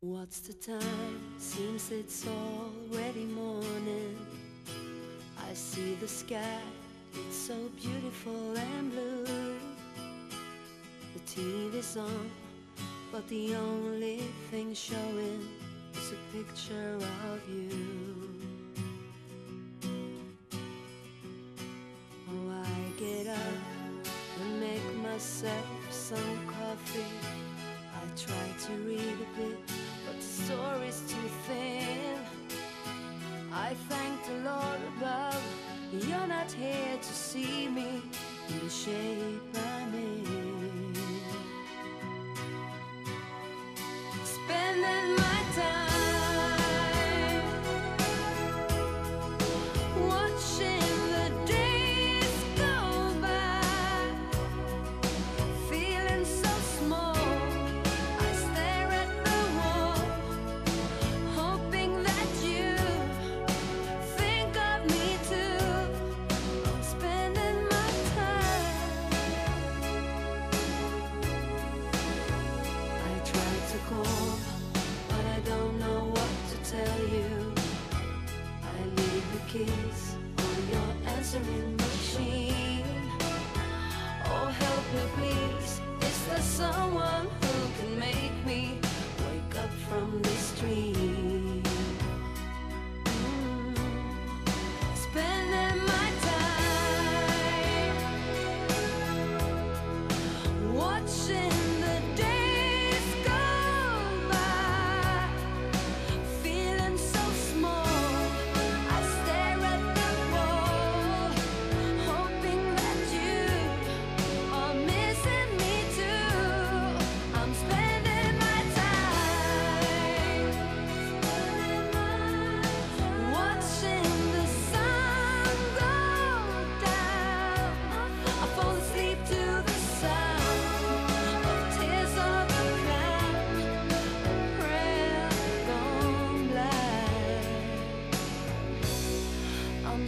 What's the time? Seems it's already morning. I see the sky, it's so beautiful and blue. The TV's on, but the only thing showing is a picture of you. Oh, I get up and make myself some coffee. I try to read a bit, the story's too thin. I thank the Lord above, you're not here to see me in the shape I'm in. Tell you. I leave the keys on your answering machine.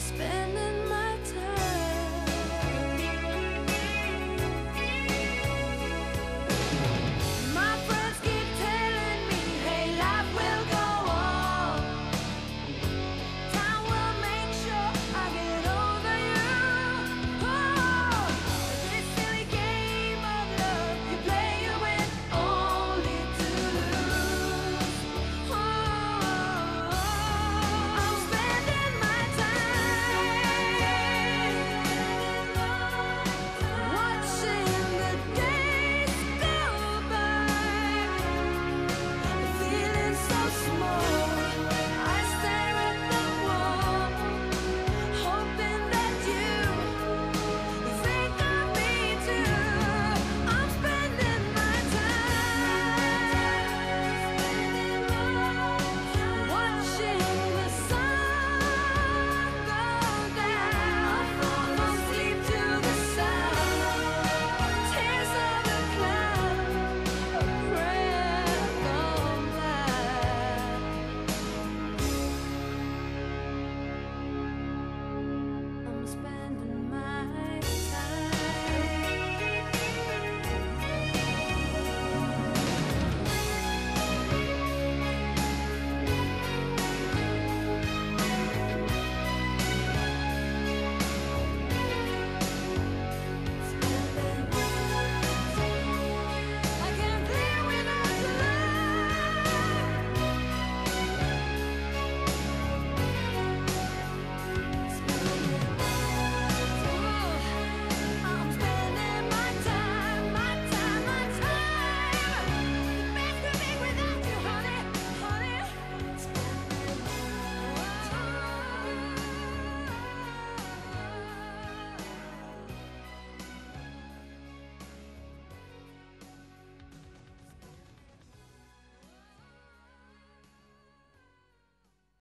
spending